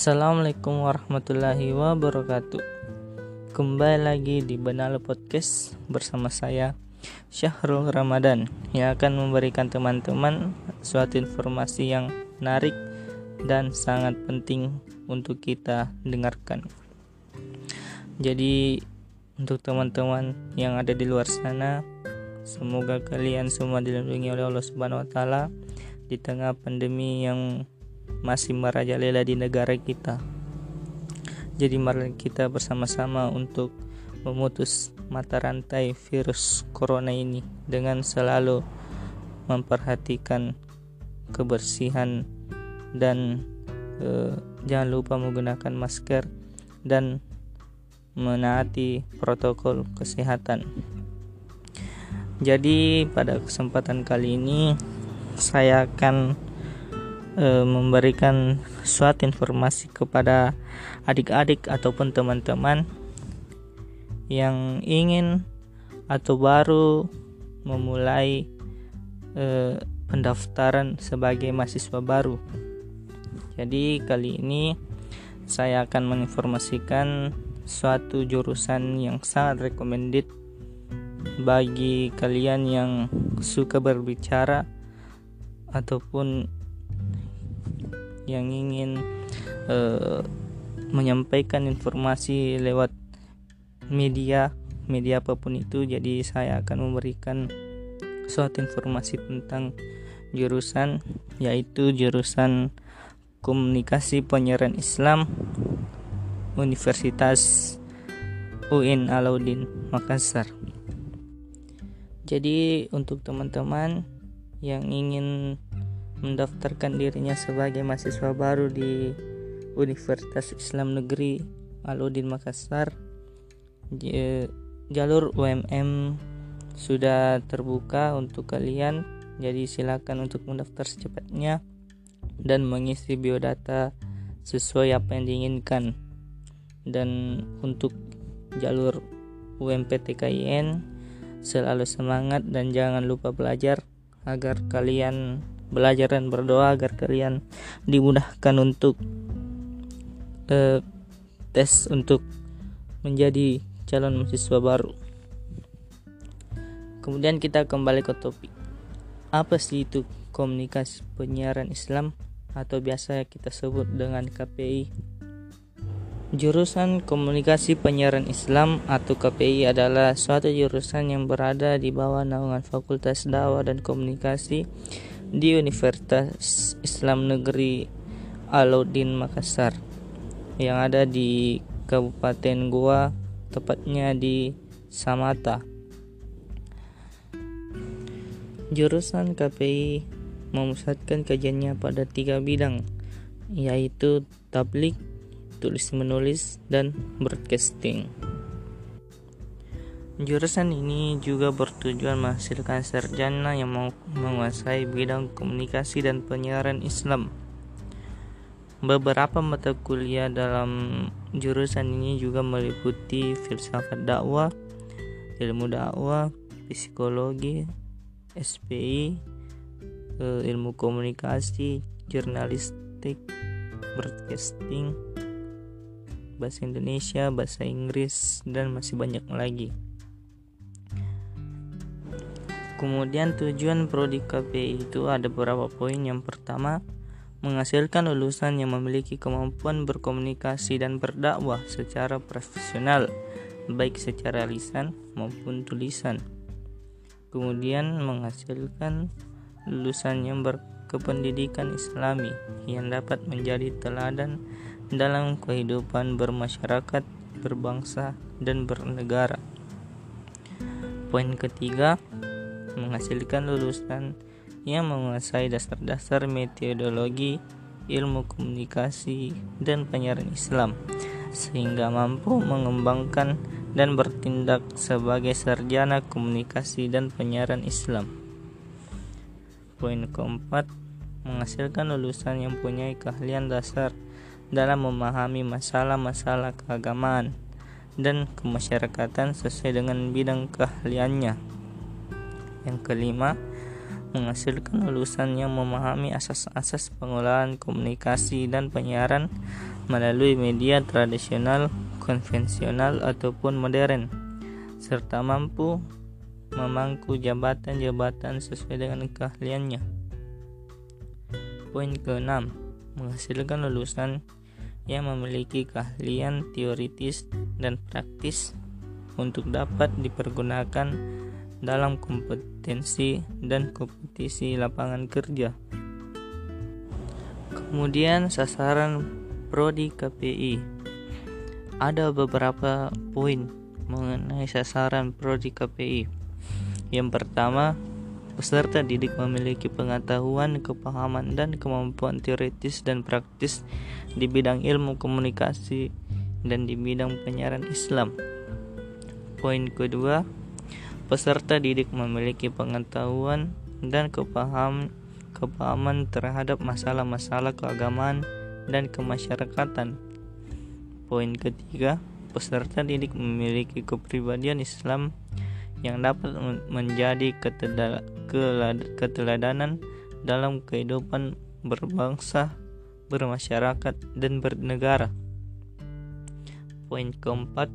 Assalamualaikum warahmatullahi wabarakatuh. Kembali lagi di Benalo Podcast bersama saya Syahrul Ramadan Yang akan memberikan teman-teman suatu informasi yang menarik dan sangat penting untuk kita dengarkan. Jadi untuk teman-teman yang ada di luar sana Semoga kalian semua dilindungi oleh Allah Subhanahu wa taala di tengah pandemi yang masih merajalela di negara kita. Jadi mari kita bersama-sama untuk memutus mata rantai virus corona ini dengan selalu memperhatikan kebersihan dan eh, jangan lupa menggunakan masker dan menaati protokol kesehatan. Jadi pada kesempatan kali ini saya akan e, memberikan suatu informasi kepada adik-adik ataupun teman-teman yang ingin atau baru memulai e, pendaftaran sebagai mahasiswa baru. Jadi kali ini saya akan menginformasikan suatu jurusan yang sangat recommended bagi kalian yang suka berbicara ataupun yang ingin uh, menyampaikan informasi lewat media media apa pun itu. Jadi saya akan memberikan suatu informasi tentang jurusan yaitu jurusan komunikasi penyiaran Islam Universitas UIN Alauddin Makassar. Jadi untuk teman-teman yang ingin mendaftarkan dirinya sebagai mahasiswa baru di Universitas Islam Negeri Aludin Makassar. Jalur UMM sudah terbuka untuk kalian jadi silakan untuk mendaftar secepatnya dan mengisi biodata sesuai apa yang diinginkan. Dan untuk jalur UMPTKIN selalu semangat dan jangan lupa belajar agar kalian belajar dan berdoa agar kalian dimudahkan untuk uh, tes untuk menjadi calon mahasiswa baru. Kemudian kita kembali ke topik. Apa sih itu komunikasi penyiaran Islam atau biasa kita sebut dengan KPI? Jurusan Komunikasi Penyiaran Islam atau KPI adalah suatu jurusan yang berada di bawah naungan Fakultas Dakwah dan Komunikasi di Universitas Islam Negeri Alauddin Makassar yang ada di Kabupaten Goa, tepatnya di Samata. Jurusan KPI memusatkan kajiannya pada tiga bidang, yaitu tablik, tulis menulis, dan broadcasting. Jurusan ini juga bertujuan menghasilkan sarjana yang menguasai bidang komunikasi dan penyiaran Islam. Beberapa mata kuliah dalam jurusan ini juga meliputi filsafat dakwah, ilmu dakwah, psikologi, SPI, eh, ilmu komunikasi, jurnalistik, broadcasting, bahasa Indonesia, bahasa Inggris, dan masih banyak lagi. Kemudian tujuan prodi KPI itu ada beberapa poin. Yang pertama, menghasilkan lulusan yang memiliki kemampuan berkomunikasi dan berdakwah secara profesional, baik secara lisan maupun tulisan. Kemudian menghasilkan lulusan yang berkependidikan Islami yang dapat menjadi teladan dalam kehidupan bermasyarakat, berbangsa, dan bernegara. Poin ketiga, menghasilkan lulusan yang menguasai dasar-dasar metodologi ilmu komunikasi dan penyiaran Islam sehingga mampu mengembangkan dan bertindak sebagai sarjana komunikasi dan penyiaran Islam. Poin keempat, menghasilkan lulusan yang punya keahlian dasar dalam memahami masalah-masalah keagamaan dan kemasyarakatan sesuai dengan bidang keahliannya. Yang kelima, menghasilkan lulusan yang memahami asas-asas pengolahan komunikasi dan penyiaran melalui media tradisional, konvensional, ataupun modern, serta mampu memangku jabatan-jabatan sesuai dengan keahliannya. Poin ke-6, menghasilkan lulusan yang memiliki keahlian teoritis dan praktis untuk dapat dipergunakan dalam kompetensi dan kompetisi lapangan kerja. Kemudian sasaran prodi KPI. Ada beberapa poin mengenai sasaran prodi KPI. Yang pertama, peserta didik memiliki pengetahuan, kepahaman, dan kemampuan teoritis dan praktis di bidang ilmu komunikasi dan di bidang penyiaran Islam. Poin kedua, peserta didik memiliki pengetahuan dan kepahaman kepahaman terhadap masalah-masalah keagamaan dan kemasyarakatan. Poin ketiga, peserta didik memiliki kepribadian Islam yang dapat menjadi keteladanan dalam kehidupan berbangsa, bermasyarakat, dan bernegara. Poin keempat,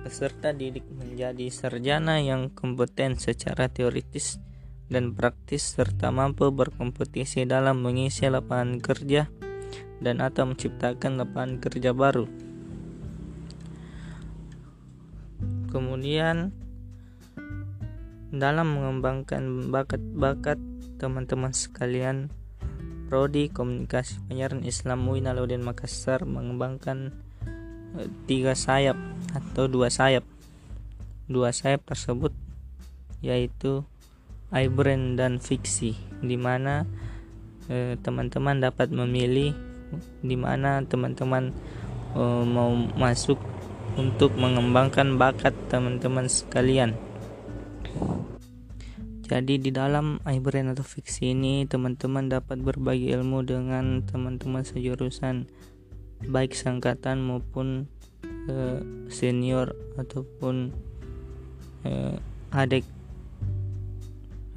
peserta didik menjadi sarjana yang kompeten secara teoritis dan praktis serta mampu berkompetisi dalam mengisi lapangan kerja dan atau menciptakan lapangan kerja baru. Kemudian dalam mengembangkan bakat-bakat teman-teman sekalian, Prodi Komunikasi Penyiaran Islam UIN Alauddin Makassar mengembangkan tiga sayap atau dua sayap. Dua sayap tersebut yaitu iBrand dan fiksi di mana eh, teman-teman dapat memilih di mana teman-teman eh, mau masuk untuk mengembangkan bakat teman-teman sekalian. Jadi di dalam iBrand atau fiksi ini teman-teman dapat berbagi ilmu dengan teman-teman sejurusan baik sangkatan maupun eh, senior ataupun eh, adik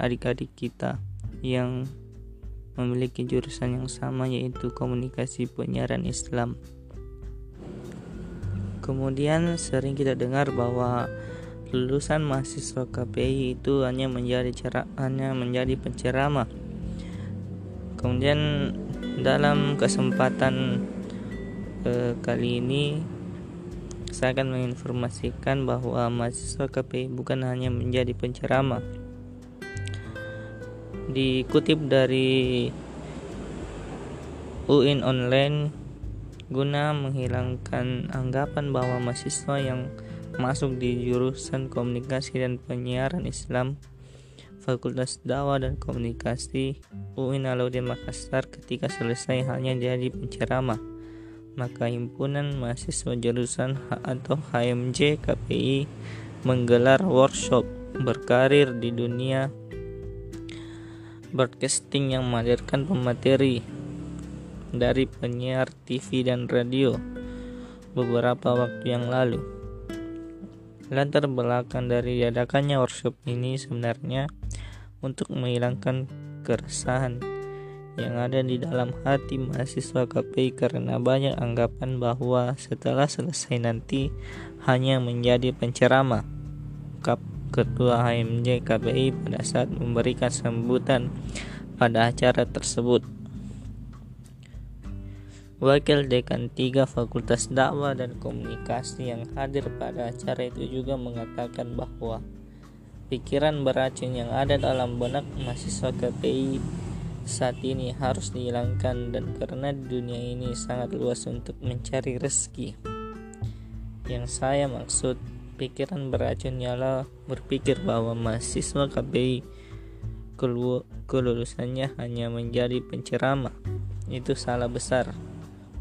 adik-adik kita yang memiliki jurusan yang sama yaitu komunikasi penyiaran Islam. Kemudian sering kita dengar bahwa lulusan mahasiswa KPI itu hanya menjadi cara hanya menjadi penceramah. Kemudian dalam kesempatan eh, kali ini saya akan menginformasikan bahwa mahasiswa KPI bukan hanya menjadi penceramah. Dikutip dari UIN online guna menghilangkan anggapan bahwa mahasiswa yang masuk di jurusan komunikasi dan penyiaran Islam Fakultas Dakwah dan Komunikasi UIN Alauddin Makassar ketika selesai hanya jadi penceramah maka himpunan mahasiswa jurusan H atau HMJ KPI menggelar workshop berkarir di dunia broadcasting yang menghadirkan pemateri dari penyiar TV dan radio beberapa waktu yang lalu. Latar belakang dari diadakannya workshop ini sebenarnya untuk menghilangkan keresahan yang ada di dalam hati mahasiswa KPI karena banyak anggapan bahwa setelah selesai nanti hanya menjadi penceramah. Kap Ketua HMJ KPI pada saat memberikan sambutan pada acara tersebut. Wakil Dekan 3 Fakultas Dakwah dan Komunikasi yang hadir pada acara itu juga mengatakan bahwa pikiran beracun yang ada dalam benak mahasiswa KPI saat ini harus dihilangkan dan karena dunia ini sangat luas untuk mencari rezeki. Yang saya maksud pikiran beracun ialah berpikir bahwa mahasiswa KPI kelulusannya hanya menjadi penceramah. Itu salah besar.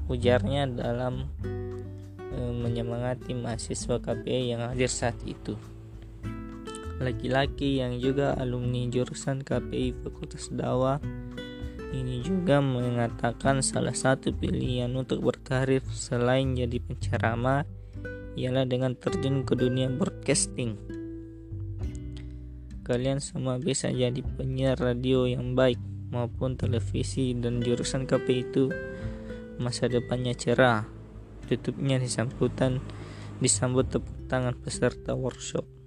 Ujarnya dalam e, menyemangati mahasiswa KPI yang hadir saat itu. Laki-laki yang juga alumni jurusan KPI Fakultas Dakwah ini juga mengatakan salah satu pilihan untuk berkarir selain jadi penceramah ialah dengan terjun ke dunia broadcasting. Kalian semua bisa jadi penyiar radio yang baik maupun televisi dan jurusan KP itu masa depannya cerah. Tutupnya disambutan disambut tepuk tangan peserta workshop.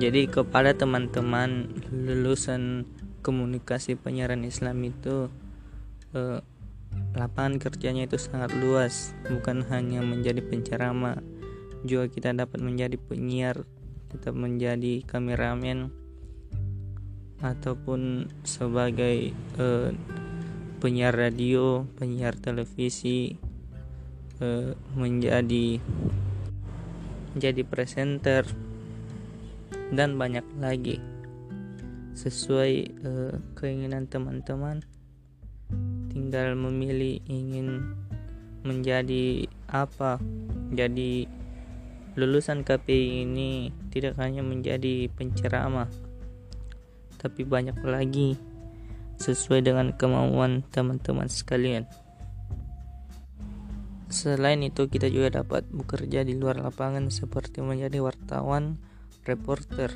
Jadi kepada teman-teman lulusan komunikasi penyiaran Islam itu eh, lapangan kerjanya itu sangat luas, bukan hanya menjadi penceramah, juga kita dapat menjadi penyiar, kita menjadi kameramen ataupun sebagai eh, penyiar radio, penyiar televisi, eh, menjadi menjadi presenter dan banyak lagi sesuai eh, keinginan teman-teman tinggal memilih ingin menjadi apa jadi lulusan KPI ini tidak hanya menjadi penceramah tapi banyak lagi sesuai dengan kemauan teman-teman sekalian. Selain itu, kita juga dapat bekerja di luar lapangan seperti menjadi wartawan, reporter,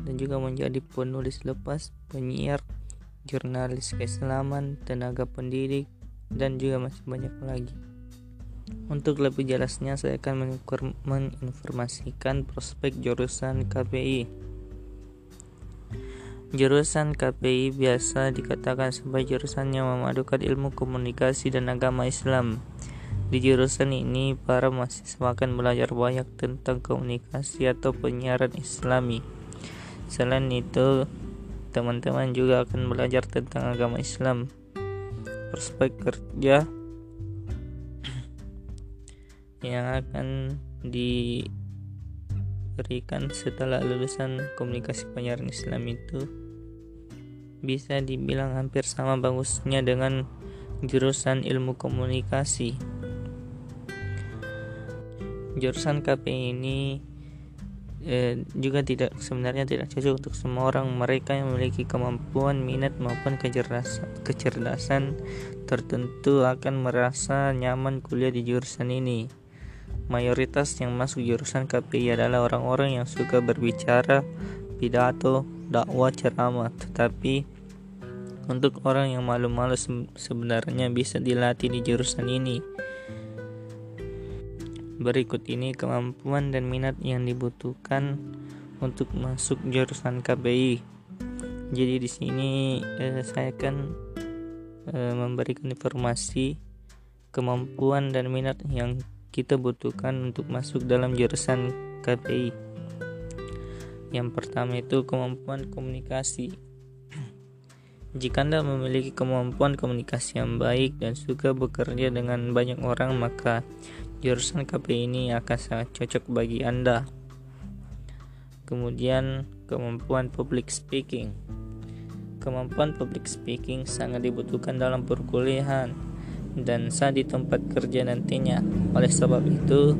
dan juga menjadi penulis lepas, penyiar, jurnalis keislaman, tenaga pendidik, dan juga masih banyak lagi. Untuk lebih jelasnya, saya akan menginformasikan prospek jurusan KPI. Jurusan KPI biasa dikatakan sebagai jurusan yang memadukan ilmu komunikasi dan agama Islam. Di jurusan ini, para mahasiswa akan belajar banyak tentang komunikasi atau penyiaran Islami. Selain itu, teman-teman juga akan belajar tentang agama Islam. Prospek kerja yang akan di berikan setelah lulusan komunikasi penyiaran Islam itu bisa dibilang hampir sama bagusnya dengan jurusan ilmu komunikasi. Jurusan KP ini eh, juga tidak sebenarnya tidak cocok untuk semua orang mereka yang memiliki kemampuan minat maupun kecerdasan, kecerdasan tertentu akan merasa nyaman kuliah di jurusan ini mayoritas yang masuk jurusan KPI adalah orang-orang yang suka berbicara, pidato, dakwah, ceramah. Tetapi untuk orang yang malu-malu sebenarnya bisa dilatih di jurusan ini. Berikut ini kemampuan dan minat yang dibutuhkan untuk masuk jurusan KPI. Jadi di sini eh, saya akan eh, memberikan informasi kemampuan dan minat yang kita butuhkan untuk masuk dalam jurusan KPI. Yang pertama itu kemampuan komunikasi. Jika Anda memiliki kemampuan komunikasi yang baik dan suka bekerja dengan banyak orang, maka jurusan KPI ini akan sangat cocok bagi Anda. Kemudian, kemampuan public speaking. Kemampuan public speaking sangat dibutuhkan dalam perkuliahan dan saat di tempat kerja nantinya. Oleh sebab itu,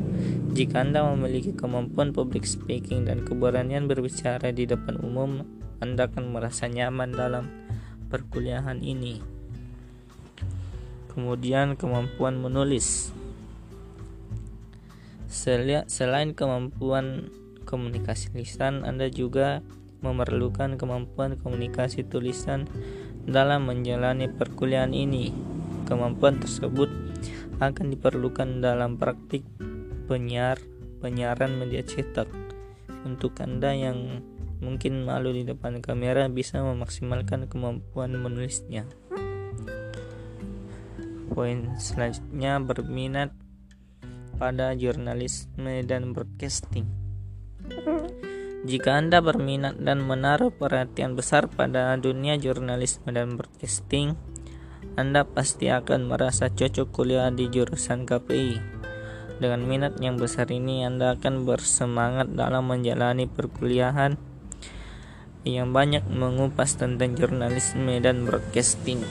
jika Anda memiliki kemampuan public speaking dan keberanian berbicara di depan umum, Anda akan merasa nyaman dalam perkuliahan ini. Kemudian kemampuan menulis. Selain kemampuan komunikasi lisan, Anda juga memerlukan kemampuan komunikasi tulisan dalam menjalani perkuliahan ini. Kemampuan tersebut akan diperlukan dalam praktik penyiar penyiaran media cetak. Untuk Anda yang mungkin malu di depan kamera bisa memaksimalkan kemampuan menulisnya. Poin selanjutnya berminat pada jurnalisme dan broadcasting. Jika Anda berminat dan menaruh perhatian besar pada dunia jurnalisme dan broadcasting, anda pasti akan merasa cocok kuliah di jurusan KPI. Dengan minat yang besar ini, Anda akan bersemangat dalam menjalani perkuliahan yang banyak mengupas tentang jurnalisme dan broadcasting.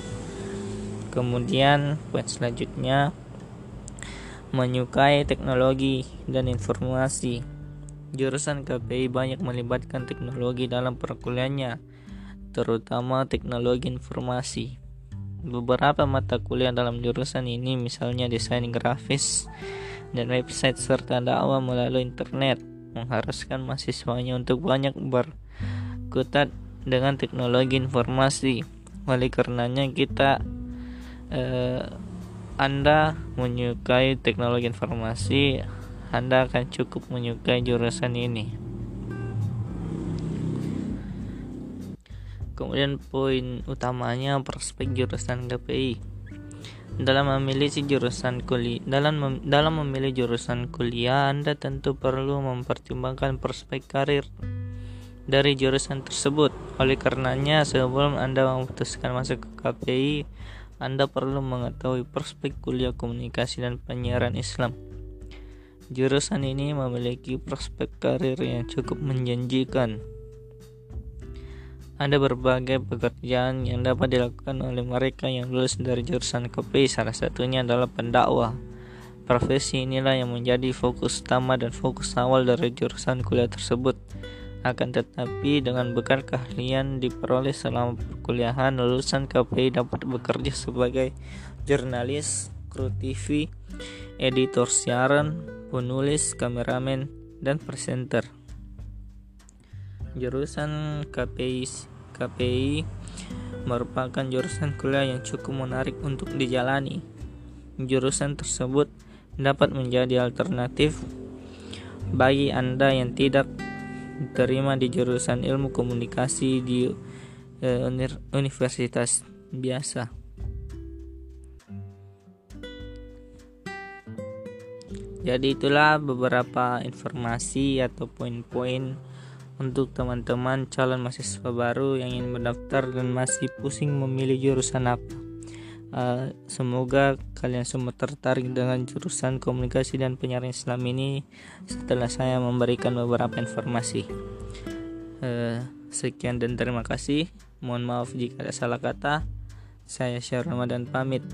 Kemudian, poin selanjutnya menyukai teknologi dan informasi. Jurusan KPI banyak melibatkan teknologi dalam perkuliahannya, terutama teknologi informasi. Beberapa mata kuliah dalam jurusan ini misalnya desain grafis dan website serta dakwah melalui internet mengharuskan mahasiswanya untuk banyak berkutat dengan teknologi informasi. Oleh karenanya kita uh, Anda menyukai teknologi informasi, Anda akan cukup menyukai jurusan ini. Kemudian poin utamanya prospek jurusan KPI. Dalam memilih jurusan kuliah, dalam mem, dalam memilih jurusan kuliah, Anda tentu perlu mempertimbangkan prospek karir dari jurusan tersebut. Oleh karenanya, sebelum Anda memutuskan masuk ke KPI, Anda perlu mengetahui prospek kuliah komunikasi dan penyiaran Islam. Jurusan ini memiliki prospek karir yang cukup menjanjikan ada berbagai pekerjaan yang dapat dilakukan oleh mereka yang lulus dari jurusan KPI, salah satunya adalah pendakwah. Profesi inilah yang menjadi fokus utama dan fokus awal dari jurusan kuliah tersebut. Akan tetapi dengan bekal keahlian diperoleh selama perkuliahan, lulusan KPI dapat bekerja sebagai jurnalis, kru TV, editor siaran, penulis, kameramen, dan presenter. Jurusan KPI KPI merupakan jurusan kuliah yang cukup menarik untuk dijalani. Jurusan tersebut dapat menjadi alternatif bagi Anda yang tidak diterima di jurusan ilmu komunikasi di eh, universitas biasa. Jadi itulah beberapa informasi atau poin-poin untuk teman-teman calon mahasiswa baru yang ingin mendaftar dan masih pusing memilih jurusan apa. Uh, semoga kalian semua tertarik dengan jurusan komunikasi dan penyiaran Islam ini setelah saya memberikan beberapa informasi. Uh, sekian dan terima kasih. Mohon maaf jika ada salah kata. Saya Syar Ramadan pamit.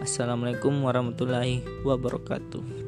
Assalamualaikum warahmatullahi wabarakatuh.